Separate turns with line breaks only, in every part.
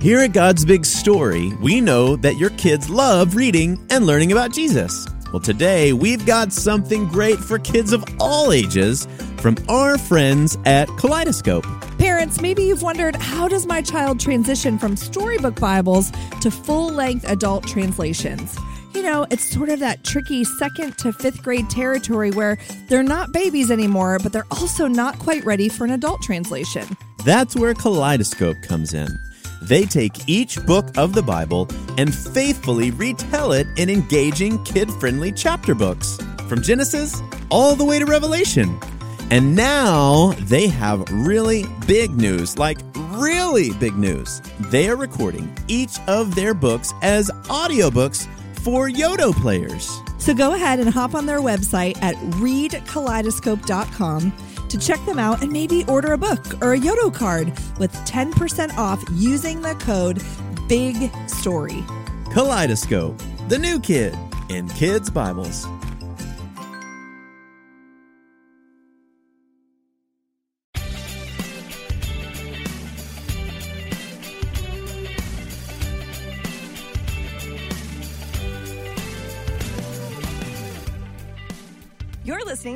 Here at God's Big Story, we know that your kids love reading and learning about Jesus. Well, today we've got something great for kids of all ages from our friends at Kaleidoscope.
Parents, maybe you've wondered how does my child transition from storybook Bibles to full-length adult translations? You know, it's sort of that tricky second to fifth grade territory where they're not babies anymore, but they're also not quite ready for an adult translation.
That's where Kaleidoscope comes in. They take each book of the Bible and faithfully retell it in engaging, kid friendly chapter books, from Genesis all the way to Revelation. And now they have really big news, like really big news. They are recording each of their books as audiobooks for Yoto players.
So go ahead and hop on their website at readkaleidoscope.com to check them out and maybe order a book or a Yoto card with 10% off using the code BIG STORY.
Kaleidoscope, the new kid in kids' Bibles.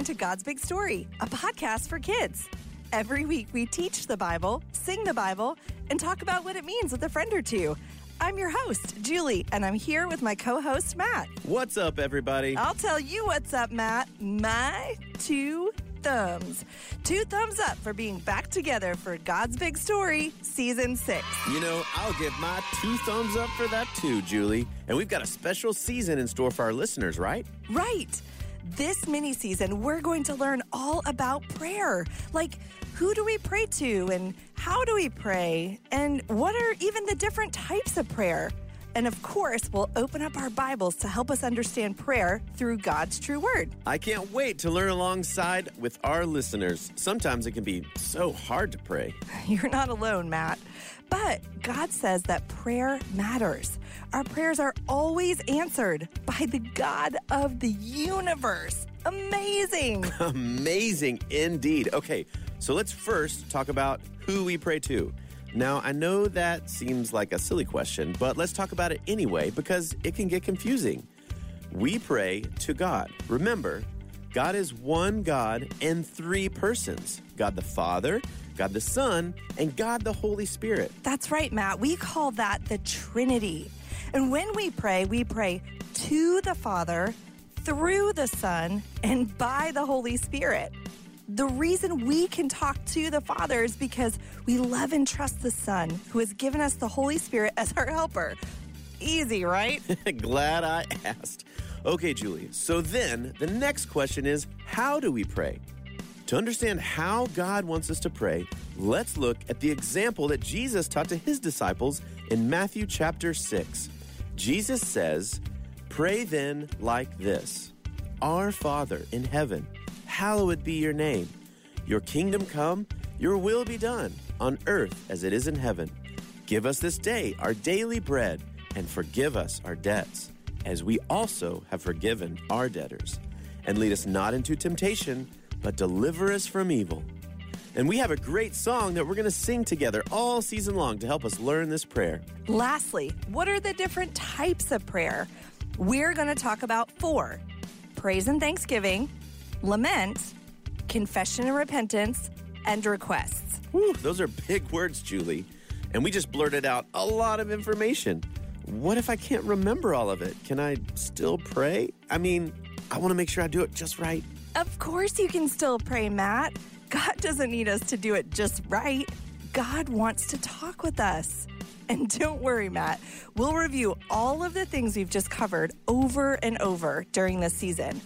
Listening to God's Big Story, a podcast for kids. Every week we teach the Bible, sing the Bible, and talk about what it means with a friend or two. I'm your host, Julie, and I'm here with my co host, Matt.
What's up, everybody?
I'll tell you what's up, Matt. My two thumbs. Two thumbs up for being back together for God's Big Story, Season 6.
You know, I'll give my two thumbs up for that too, Julie. And we've got a special season in store for our listeners, right?
Right. This mini season, we're going to learn all about prayer. Like, who do we pray to, and how do we pray, and what are even the different types of prayer? And of course, we'll open up our Bibles to help us understand prayer through God's true word.
I can't wait to learn alongside with our listeners. Sometimes it can be so hard to pray.
You're not alone, Matt. But God says that prayer matters. Our prayers are always answered by the God of the universe. Amazing.
Amazing indeed. Okay, so let's first talk about who we pray to. Now, I know that seems like a silly question, but let's talk about it anyway because it can get confusing. We pray to God. Remember, God is one God and three persons God the Father, God the Son, and God the Holy Spirit.
That's right, Matt. We call that the Trinity. And when we pray, we pray to the Father, through the Son, and by the Holy Spirit. The reason we can talk to the Father is because we love and trust the Son, who has given us the Holy Spirit as our helper. Easy, right?
Glad I asked. Okay, Julie. So then the next question is how do we pray? To understand how God wants us to pray, let's look at the example that Jesus taught to his disciples in Matthew chapter 6. Jesus says, Pray then like this Our Father in heaven, hallowed be your name. Your kingdom come, your will be done, on earth as it is in heaven. Give us this day our daily bread, and forgive us our debts, as we also have forgiven our debtors. And lead us not into temptation, but deliver us from evil. And we have a great song that we're going to sing together all season long to help us learn this prayer.
Lastly, what are the different types of prayer? We're going to talk about four praise and thanksgiving, lament, confession and repentance, and requests.
Whew, those are big words, Julie. And we just blurted out a lot of information. What if I can't remember all of it? Can I still pray? I mean, I want to make sure I do it just right.
Of course, you can still pray, Matt. God doesn't need us to do it just right. God wants to talk with us. And don't worry, Matt, we'll review all of the things we've just covered over and over during this season.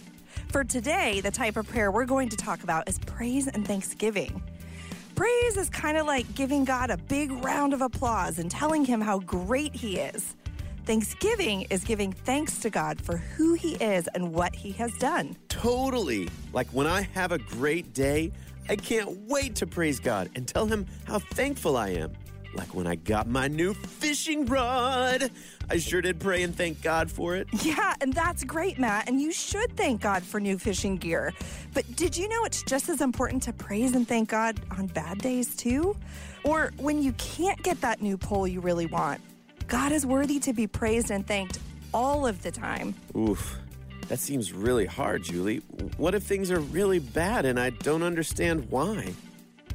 For today, the type of prayer we're going to talk about is praise and thanksgiving. Praise is kind of like giving God a big round of applause and telling him how great he is. Thanksgiving is giving thanks to God for who he is and what he has done.
Totally. Like when I have a great day, I can't wait to praise God and tell Him how thankful I am. Like when I got my new fishing rod. I sure did pray and thank God for it.
Yeah, and that's great, Matt. And you should thank God for new fishing gear. But did you know it's just as important to praise and thank God on bad days, too? Or when you can't get that new pole you really want? God is worthy to be praised and thanked all of the time.
Oof. That seems really hard, Julie. What if things are really bad and I don't understand why?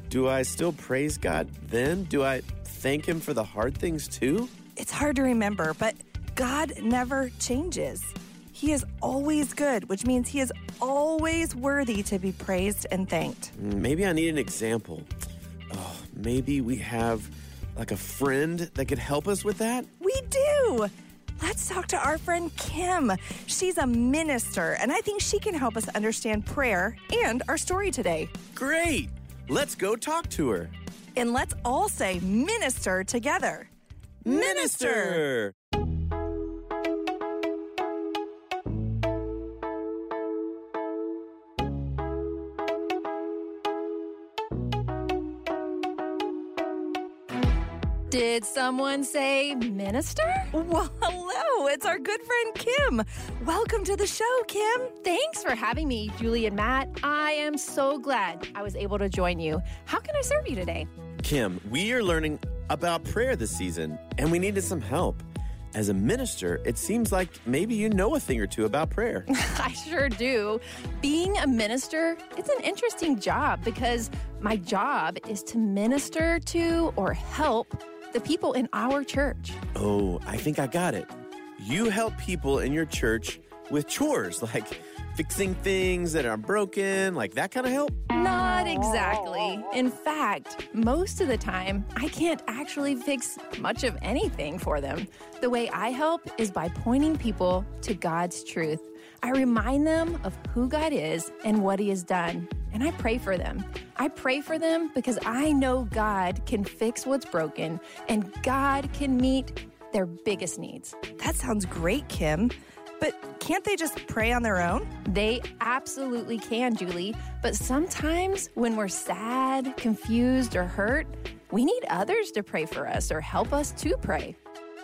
Do I still praise God then? Do I thank Him for the hard things too?
It's hard to remember, but God never changes. He is always good, which means He is always worthy to be praised and thanked.
Mm, Maybe I need an example. Oh, maybe we have like a friend that could help us with that?
We do. Let's talk to our friend Kim. She's a minister, and I think she can help us understand prayer and our story today.
Great! Let's go talk to her.
And let's all say minister together.
Minister!
Did someone say minister?
Well, hello. It's our good friend Kim. Welcome to the show, Kim.
Thanks for having me, Julie and Matt. I am so glad I was able to join you. How can I serve you today?
Kim, we are learning about prayer this season, and we needed some help. As a minister, it seems like maybe you know a thing or two about prayer.
I sure do. Being a minister, it's an interesting job because my job is to minister to or help the people in our church.
oh, I think I got it. You help people in your church with chores like fixing things that are broken, like that kind of help?
Not exactly. In fact, most of the time, I can't actually fix much of anything for them. The way I help is by pointing people to God's truth. I remind them of who God is and what He has done, and I pray for them. I pray for them because I know God can fix what's broken and God can meet their biggest needs.
That sounds great, Kim. But can't they just pray on their own?
They absolutely can, Julie. But sometimes when we're sad, confused, or hurt, we need others to pray for us or help us to pray.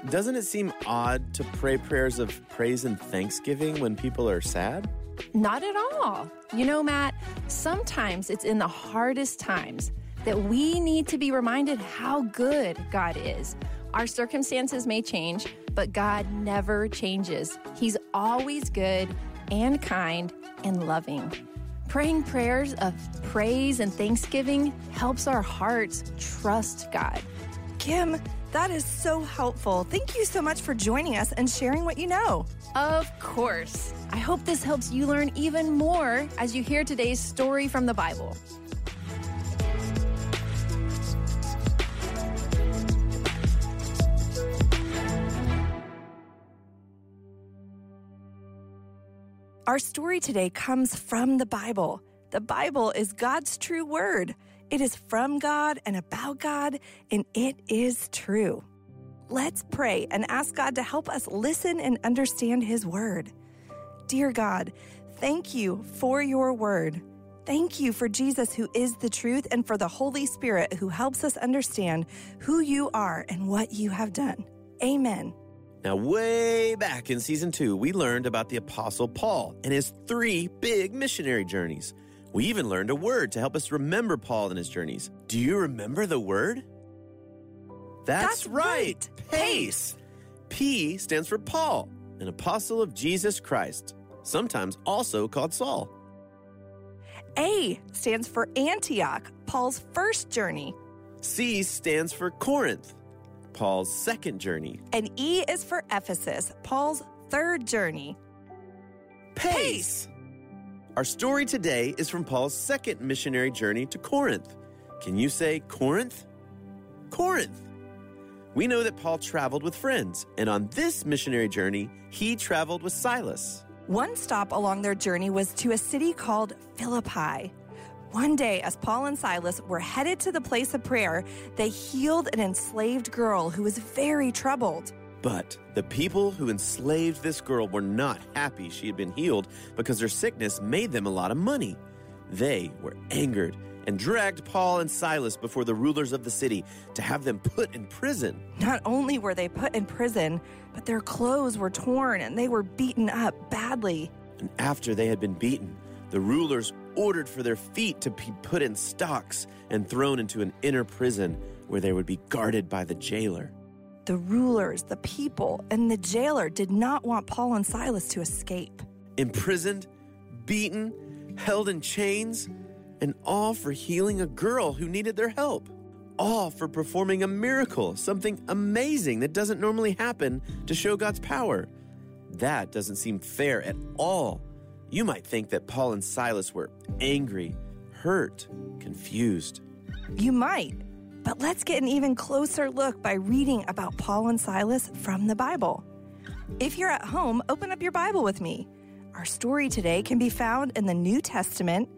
Doesn't it seem odd to pray prayers of praise and thanksgiving when people are sad?
Not at all. You know, Matt, sometimes it's in the hardest times that we need to be reminded how good God is. Our circumstances may change, but God never changes. He's always good and kind and loving. Praying prayers of praise and thanksgiving helps our hearts trust God.
Kim, that is so helpful. Thank you so much for joining us and sharing what you know.
Of course. I hope this helps you learn even more as you hear today's story from the Bible.
Our story today comes from the Bible. The Bible is God's true word. It is from God and about God, and it is true. Let's pray and ask God to help us listen and understand His word. Dear God, thank you for your word. Thank you for Jesus, who is the truth, and for the Holy Spirit, who helps us understand who you are and what you have done. Amen.
Now, way back in season two, we learned about the Apostle Paul and his three big missionary journeys. We even learned a word to help us remember Paul and his journeys. Do you remember the word? That's,
That's right.
Pace. P stands for Paul, an apostle of Jesus Christ, sometimes also called Saul.
A stands for Antioch, Paul's first journey.
C stands for Corinth, Paul's second journey.
And E is for Ephesus, Paul's third journey.
Pace. Our story today is from Paul's second missionary journey to Corinth. Can you say Corinth? Corinth. We know that Paul traveled with friends, and on this missionary journey, he traveled with Silas.
One stop along their journey was to a city called Philippi. One day, as Paul and Silas were headed to the place of prayer, they healed an enslaved girl who was very troubled.
But the people who enslaved this girl were not happy she had been healed because her sickness made them a lot of money. They were angered and dragged Paul and Silas before the rulers of the city to have them put in prison.
Not only were they put in prison, but their clothes were torn and they were beaten up badly.
And after they had been beaten, the rulers ordered for their feet to be put in stocks and thrown into an inner prison where they would be guarded by the jailer.
The rulers, the people, and the jailer did not want Paul and Silas to escape.
Imprisoned, beaten, held in chains, and all for healing a girl who needed their help. All for performing a miracle, something amazing that doesn't normally happen to show God's power. That doesn't seem fair at all. You might think that Paul and Silas were angry, hurt, confused.
You might, but let's get an even closer look by reading about Paul and Silas from the Bible. If you're at home, open up your Bible with me. Our story today can be found in the New Testament,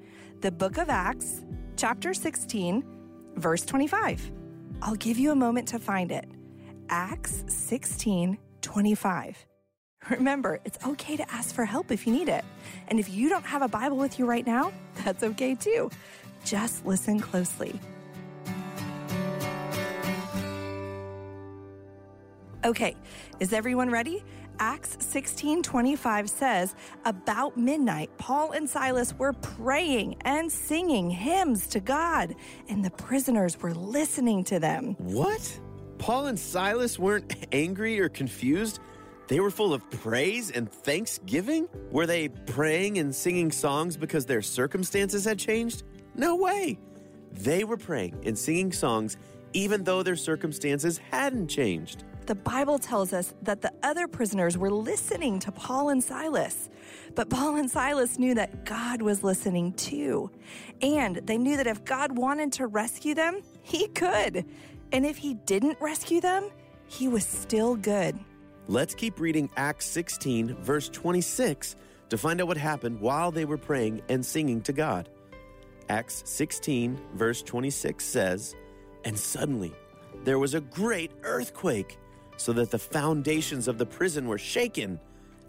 the book of Acts, chapter 16, verse 25. I'll give you a moment to find it. Acts 16, 25. Remember, it's okay to ask for help if you need it. And if you don't have a Bible with you right now, that's okay too. Just listen closely. Okay, is everyone ready? Acts 16:25 says, "About midnight, Paul and Silas were praying and singing hymns to God, and the prisoners were listening to them."
What? Paul and Silas weren't angry or confused? They were full of praise and thanksgiving? Were they praying and singing songs because their circumstances had changed? No way. They were praying and singing songs even though their circumstances hadn't changed.
The Bible tells us that the other prisoners were listening to Paul and Silas. But Paul and Silas knew that God was listening too. And they knew that if God wanted to rescue them, he could. And if he didn't rescue them, he was still good.
Let's keep reading Acts 16, verse 26, to find out what happened while they were praying and singing to God. Acts 16, verse 26 says, And suddenly there was a great earthquake, so that the foundations of the prison were shaken,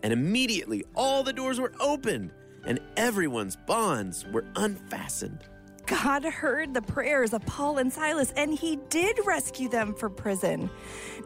and immediately all the doors were opened, and everyone's bonds were unfastened.
God heard the prayers of Paul and Silas, and he did rescue them from prison.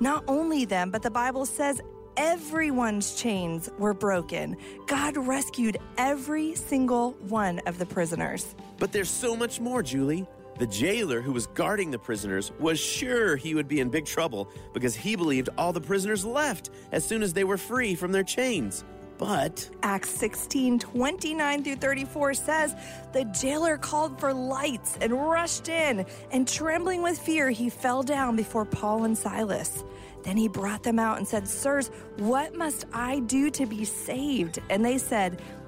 Not only them, but the Bible says everyone's chains were broken. God rescued every single one of the prisoners.
But there's so much more, Julie. The jailer who was guarding the prisoners was sure he would be in big trouble because he believed all the prisoners left as soon as they were free from their chains. But
Acts 16 29 through 34 says, The jailer called for lights and rushed in, and trembling with fear, he fell down before Paul and Silas. Then he brought them out and said, Sirs, what must I do to be saved? And they said,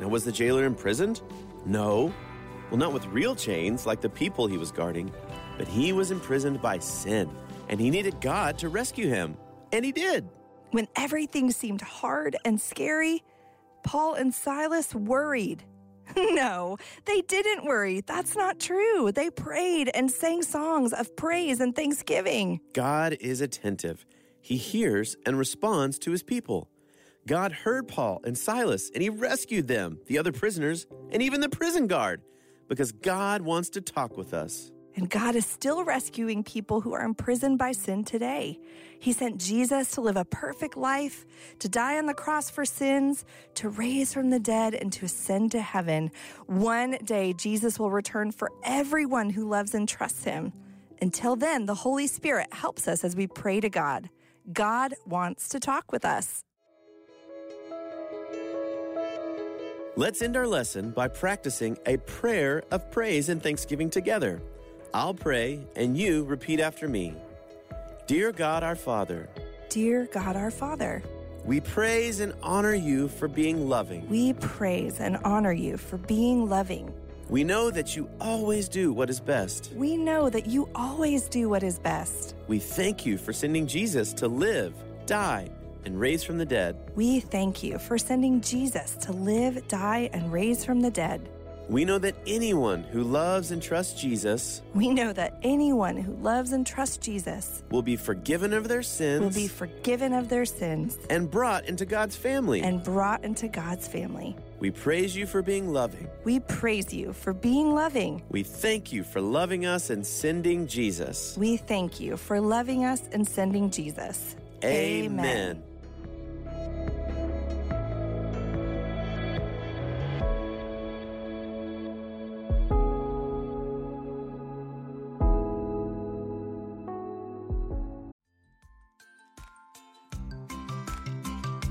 Now, was the jailer imprisoned? No. Well, not with real chains like the people he was guarding, but he was imprisoned by sin, and he needed God to rescue him. And he did.
When everything seemed hard and scary, Paul and Silas worried. No, they didn't worry. That's not true. They prayed and sang songs of praise and thanksgiving.
God is attentive. He hears and responds to his people. God heard Paul and Silas, and he rescued them, the other prisoners, and even the prison guard, because God wants to talk with us.
And God is still rescuing people who are imprisoned by sin today. He sent Jesus to live a perfect life, to die on the cross for sins, to raise from the dead, and to ascend to heaven. One day, Jesus will return for everyone who loves and trusts him. Until then, the Holy Spirit helps us as we pray to God. God wants to talk with us.
Let's end our lesson by practicing a prayer of praise and thanksgiving together. I'll pray, and you repeat after me. Dear God our Father,
Dear God our Father,
we praise and honor you for being loving.
we praise and honor you for being loving.
We know that you always do what is best.
We know that you always do what is best.
We thank you for sending Jesus to live, die, and raise from the dead.
We thank you for sending Jesus to live, die, and raise from the dead.
We know that anyone who loves and trusts Jesus
We know that anyone who loves and trusts Jesus
will be forgiven of their sins
will be forgiven of their sins
and brought into God's family.
and brought into God's family.
we praise you for being loving.
We praise you for being loving.
We thank you for loving us and sending Jesus.
We thank you for loving us and sending Jesus.
Amen.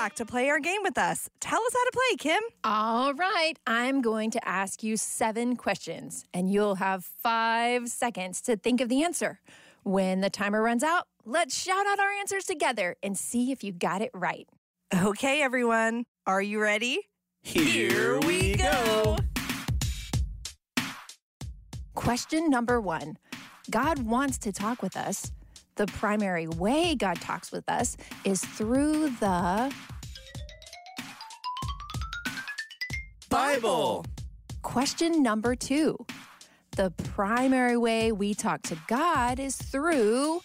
Friend back to play our game with us. Tell us how to play, Kim.
All right, I'm going to ask you seven questions, and you'll have five seconds to think of the answer. When the timer runs out, let's shout out our answers together and see if you got it right.
Okay, everyone. Are you ready?
Here we go.
Question number one God wants to talk with us. The primary way God talks with us is through the
Bible.
Question number two. The primary way we talk to God is through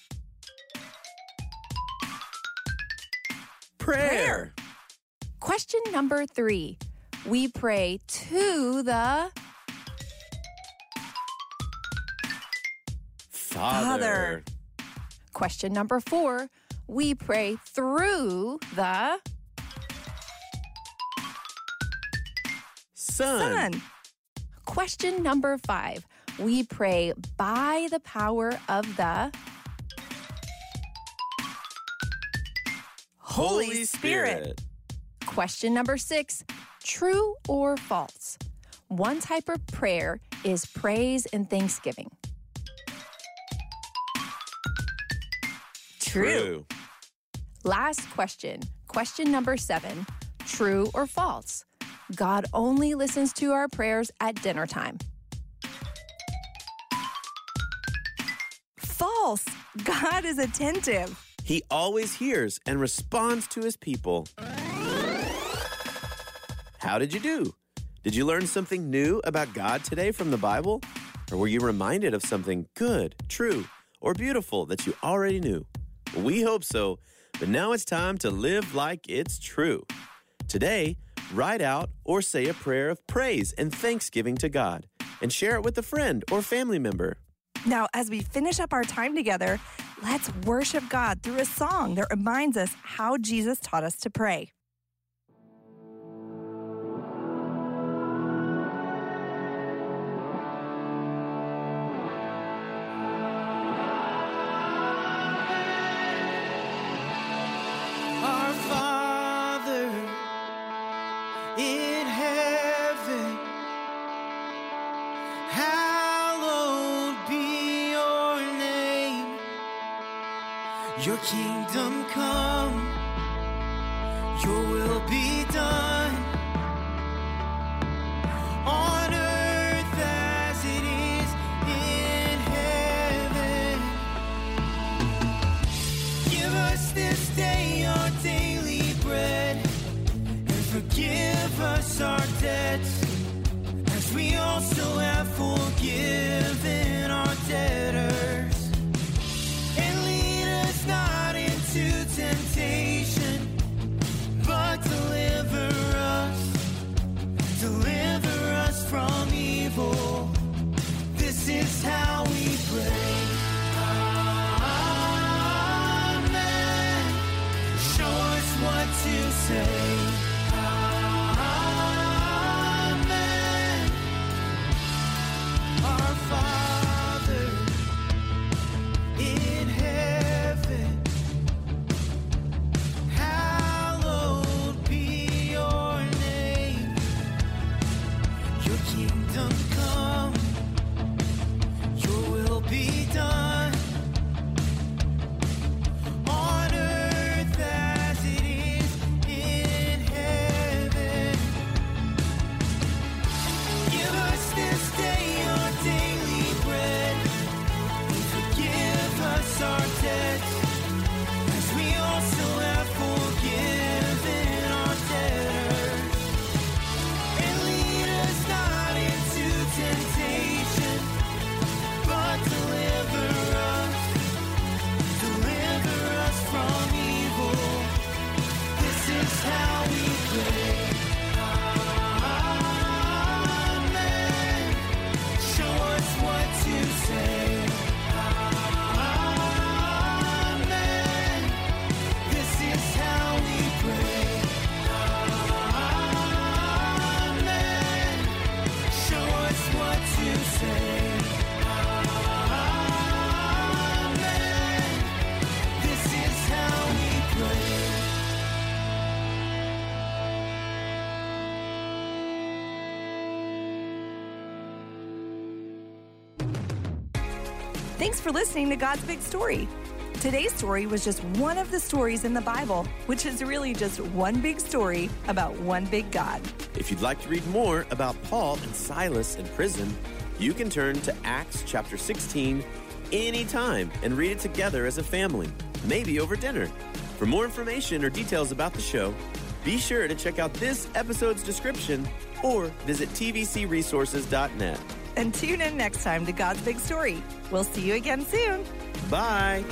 Prayer.
question number three. We pray to the
Father.
Question number four. We pray through the
Son.
Son.
question number five. We pray by the power of the
Holy Spirit.
Question number six true or false? One type of prayer is praise and thanksgiving.
True.
Last question. Question number seven true or false? God only listens to our prayers at dinner time.
False. God is attentive.
He always hears and responds to his people. How did you do? Did you learn something new about God today from the Bible? Or were you reminded of something good, true, or beautiful that you already knew? We hope so, but now it's time to live like it's true. Today, write out or say a prayer of praise and thanksgiving to God and share it with a friend or family member.
Now, as we finish up our time together, let's worship God through a song that reminds us how Jesus taught us to pray.
Your
kingdom come, your will be done on earth as it is in heaven. Give us this day our daily bread and forgive us our debts as we also have forgiven our debtors.
Thanks for listening to God's Big Story. Today's story was just one of the stories in the Bible, which is really just one big story about one big God.
If you'd like to read more about Paul and Silas in prison, you can turn to Acts chapter 16 anytime and read it together as a family, maybe over dinner. For more information or details about the show, be sure to check out this episode's description or visit tvcresources.net.
And tune in next time to God's Big Story. We'll see you again soon.
Bye.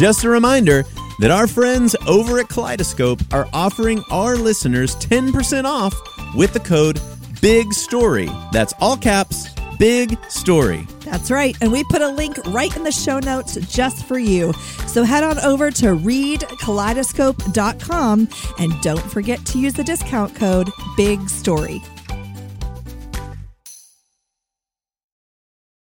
Just a reminder that our friends over at Kaleidoscope are offering our listeners 10% off with the code BIG STORY. That's all caps, BIG STORY.
That's right. And we put a link right in the show notes just for you. So head on over to readkaleidoscope.com and don't forget to use the discount code BIG STORY.